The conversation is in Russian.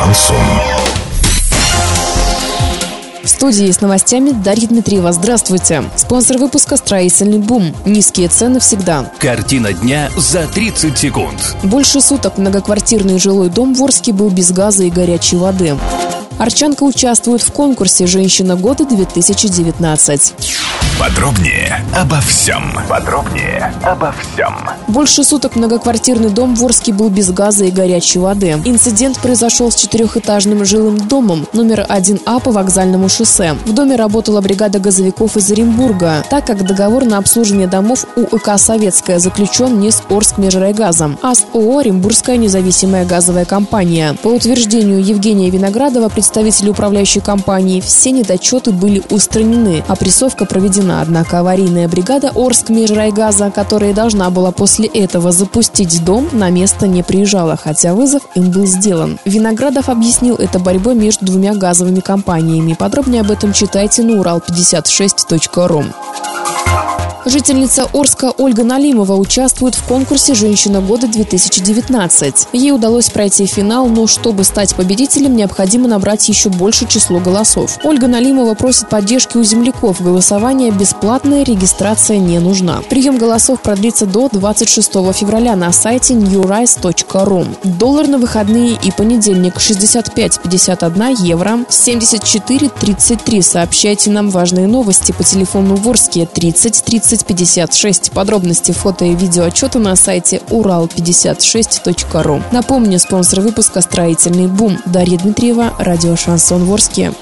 Шансон. В студии с новостями Дарья Дмитриева. Здравствуйте. Спонсор выпуска «Строительный бум». Низкие цены всегда. Картина дня за 30 секунд. Больше суток многоквартирный жилой дом в Орске был без газа и горячей воды. Арчанка участвует в конкурсе «Женщина года-2019». Подробнее обо всем. Подробнее обо всем. Больше суток многоквартирный дом в Орске был без газа и горячей воды. Инцидент произошел с четырехэтажным жилым домом номер 1А по вокзальному шоссе. В доме работала бригада газовиков из Оренбурга, так как договор на обслуживание домов УК «Советская» заключен не с Орск межрайгазом, а с ООО «Оренбургская независимая газовая компания». По утверждению Евгения Виноградова, представителя управляющей компании, все недочеты были устранены, а прессовка проведена завершена, однако аварийная бригада Орск межрайгаза, которая должна была после этого запустить дом, на место не приезжала, хотя вызов им был сделан. Виноградов объяснил это борьбой между двумя газовыми компаниями. Подробнее об этом читайте на урал56.ру. Жительница Орска Ольга Налимова участвует в конкурсе «Женщина года-2019». Ей удалось пройти финал, но чтобы стать победителем, необходимо набрать еще больше число голосов. Ольга Налимова просит поддержки у земляков. Голосование бесплатное, регистрация не нужна. Прием голосов продлится до 26 февраля на сайте newrise.ru. Доллар на выходные и понедельник 65,51 евро, 74,33. Сообщайте нам важные новости по телефону Ворске 30 30 3056. Подробности фото и видео отчета на сайте урал56.ру. Напомню, спонсор выпуска «Строительный бум». Дарья Дмитриева, радио «Шансон Ворске».